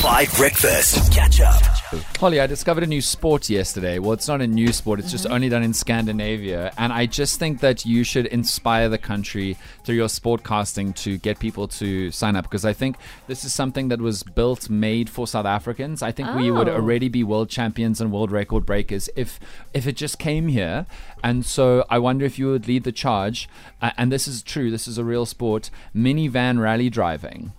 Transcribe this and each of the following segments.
Five Breakfast. Catch up. Holly, I discovered a new sport yesterday. Well, it's not a new sport, it's just only done in Scandinavia. And I just think that you should inspire the country through your sportcasting to get people to sign up because I think this is something that was built, made for South Africans. I think we would Oh. already be world champions and world record breakers if if it just came here. And so I wonder if you would lead the charge. Uh, and this is true, this is a real sport minivan rally driving.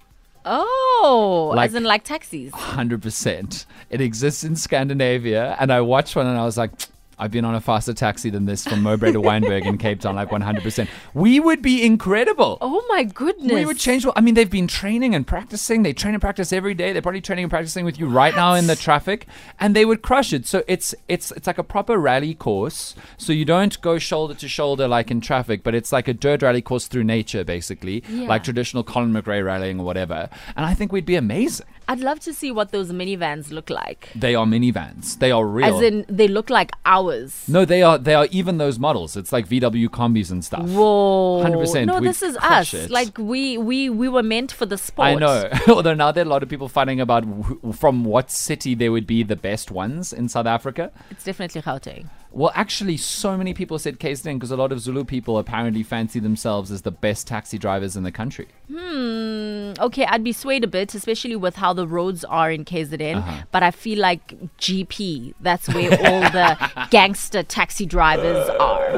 Oh, Like- as in like taxis. Hundred percent. It exists in Scandinavia, and I watched one, and I was like, I've been on a faster taxi than this from Mowbray to Wynberg in Cape Town, like one hundred percent. We would be incredible. Oh my goodness. We would change. I mean, they've been training and practicing. They train and practice every day. They're probably training and practicing with you right now in the traffic, and they would crush it. So it's it's it's like a proper rally course. So you don't go shoulder to shoulder like in traffic, but it's like a dirt rally course through nature, basically, Yeah. like traditional Colin McRae rallying or whatever. And I think we'd be amazing. I'd love to see what those minivans look like. They are minivans. They are real. As in, they look like ours. no, they are. They are even those models. It's like VW combis and stuff. Whoa. 100%, No, this is us. it. Like we we we were meant for the sport. I know. Although now there are a lot of people fighting about wh- from what city they would be the best ones in South Africa. It's definitely Gauteng. Well, actually, so many people said KZN because a lot of Zulu people apparently fancy themselves as the best taxi drivers in the country. Hmm. Okay, I'd be swayed a bit, especially with how the roads are in KZN. Uh-huh. But I feel like GP, that's where all the gangster taxi drivers are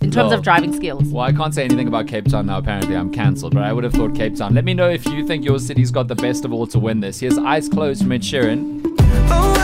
in terms Well, of driving skills. Well, I can't say anything about Cape Town now. Apparently, I'm cancelled, but I would have thought Cape Town. Let me know if you think your city's got the best of all to win this. Here's Eyes Closed from Ed Sheeran. Oh,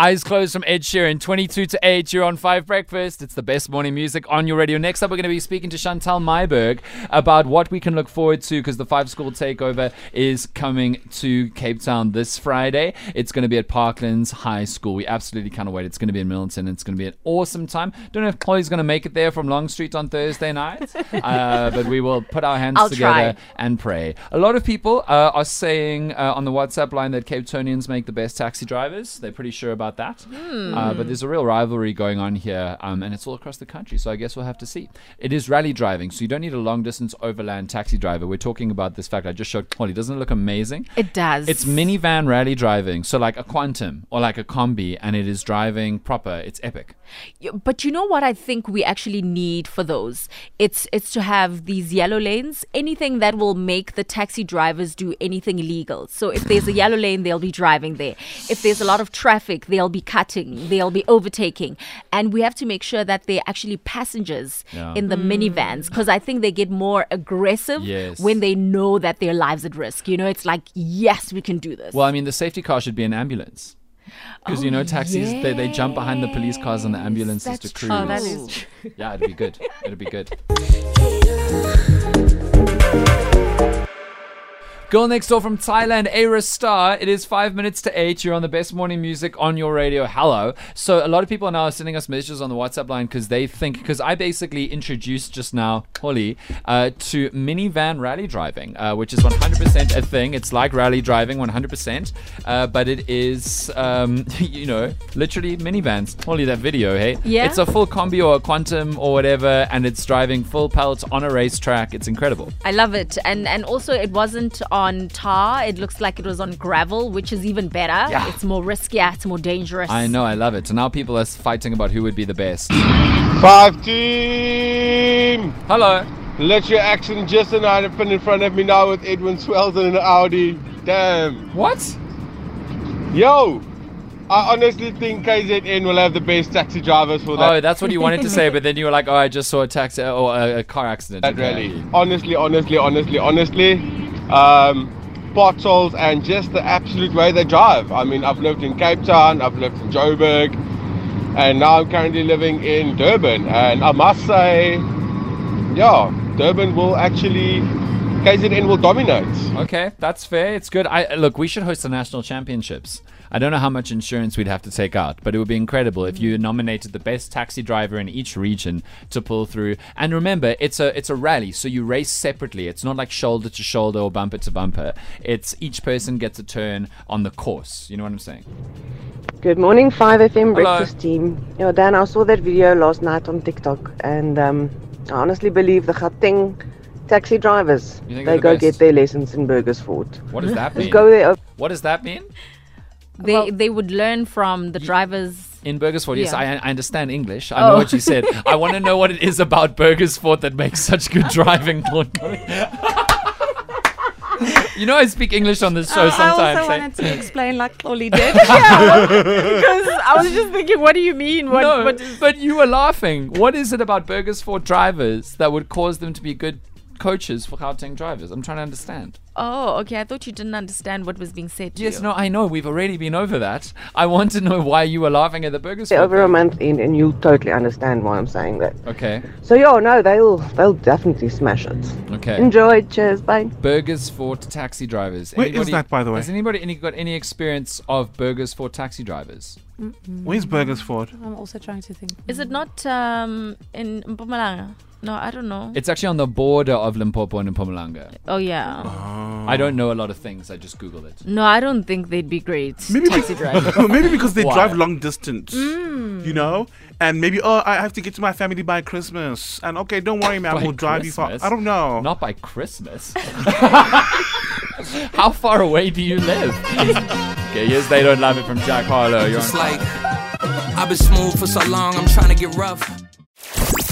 Eyes closed from Ed Sheeran, 22 to 8. You're on 5 Breakfast. It's the best morning music on your radio. Next up, we're going to be speaking to Chantal Myberg about what we can look forward to because the five school takeover is coming to Cape Town this Friday. It's going to be at Parklands High School. We absolutely cannot wait. It's going to be in Milton. It's going to be an awesome time. Don't know if Chloe's going to make it there from Long Street on Thursday night, uh, but we will put our hands I'll together try. and pray. A lot of people uh, are saying uh, on the WhatsApp line that Capetonians make the best taxi drivers. They're pretty sure about that. Uh, but there's a real rivalry going on here, um, and it's all across the country. So I guess we'll have to see. It is rally driving, so you don't need a long distance overland taxi driver. We're talking about this fact I just showed Holly. Doesn't it look amazing? It does. It's minivan rally driving, so like a Quantum or like a Combi, and it is driving proper. It's epic. But you know what I think we actually need for those? It's it's to have these yellow lanes, anything that will make the taxi drivers do anything illegal. So if there's a yellow lane, they'll be driving there. If there's a lot of traffic, they'll be cutting, they'll be overtaking. And we have to make sure that they're actually passengers Yeah. in the mm. minivans because I think they get more aggressive Yes. when they know that their lives at risk. You know, it's like, yes, we can do this. Well, I mean, the safety car should be an ambulance. Because you know, oh, taxis they, they jump behind the police cars and the ambulances to cruise. true. Oh, that is Yeah, it'd be good. It'd be good. Girl Next Door from Thailand, Ayra Starr. It is five minutes to eight. You're on the best morning music on your radio. Hello. So a lot of people are now sending us messages on the WhatsApp line because they think because I basically introduced just now Holly uh, to minivan rally driving, uh, which is 100% a thing. It's like rally driving, 100%, uh, but it is um, you know literally minivans. Holly, that video, hey? Yeah. It's a full combi or a quantum or whatever, and it's driving full pelt on a racetrack. It's incredible. I love it. And and also it wasn't on tar. It looks like it was on gravel, which is even better. Yeah. It's more riskier, it's more dangerous. I know, I love it. So now people are fighting about who would be the best. Five team! Hello. Let your accident just tonight happened in front of me now with Edwin Swelton in an Audi. Damn. What? Yo! I honestly think KZN will have the best taxi drivers for that, Oh, that's what you wanted to say, but then you were like, "Oh, I just saw a taxi or a, a car accident." that Okay. rally. Honestly, honestly, honestly, honestly. Um, potholes and just the absolute way they drive. I mean, I've lived in Cape Town, I've lived in Joburg, and now I'm currently living in Durban. And I must say, yeah, Durban will actually, KZN will dominate. Okay, that's fair. It's good. I look. We should host the national championships. I don't know how much insurance we'd have to take out, but it would be incredible if you nominated the best taxi driver in each region to pull through. And remember, it's a it's a rally, so you race separately. It's not like shoulder to shoulder or bumper to bumper. It's each person gets a turn on the course. You know what I'm saying? Good morning, 5FM Hello. breakfast team. You know, Dan, I saw that video last night on TikTok, and um, I honestly believe the Gauteng taxi drivers. You think They the go get their lessons in Burgersfort. What does that mean? Just go there. What does that mean? They they would learn from the drivers. In Burgersfort, yes, Yeah. I, I understand English. I know Oh. what you said. I want to know what it is about Burgersfort that makes such good driving. you know, I speak English on this show Uh, sometimes. I also eh? wanted to explain like Chloe did. yeah, because I was just thinking, what do you mean? What, no, what is- but you were laughing. What is it about Burgersfort drivers that would cause them to be good coaches for Gauteng drivers? I'm trying to understand. oh, okay. I thought you didn't understand what was being said. To Yes, you. no, I know. We've already been over that. I want to know why you were laughing at the Burgersfort. Over a month in, and you'll totally understand why I'm saying that. Okay, So yeah, no, they'll they'll definitely smash it. okay. Enjoy. Cheers. Bye. Burgersfort taxi drivers. Where is that, by the way? Has anybody any, got any experience of Burgersfort taxi drivers? Where's Burgersfort? I'm also trying to think. Is it not um, in Mpumalanga? No, I don't know. It's actually on the border of Limpopo and Mpumalanga. oh yeah. I don't know a lot of things. I just googled it. No, I don't think they'd be great Maybe taxi drivers. maybe because they Why? drive long distance, Mm. you know, and maybe oh I have to get to my family by Christmas, and okay, don't worry, man, we'll drive you far. I don't know. Not by Christmas. How far away do you live? okay, yes, they don't love it from Jack Harlow. You're It's on like I've been smooth for so long, I'm trying to get rough.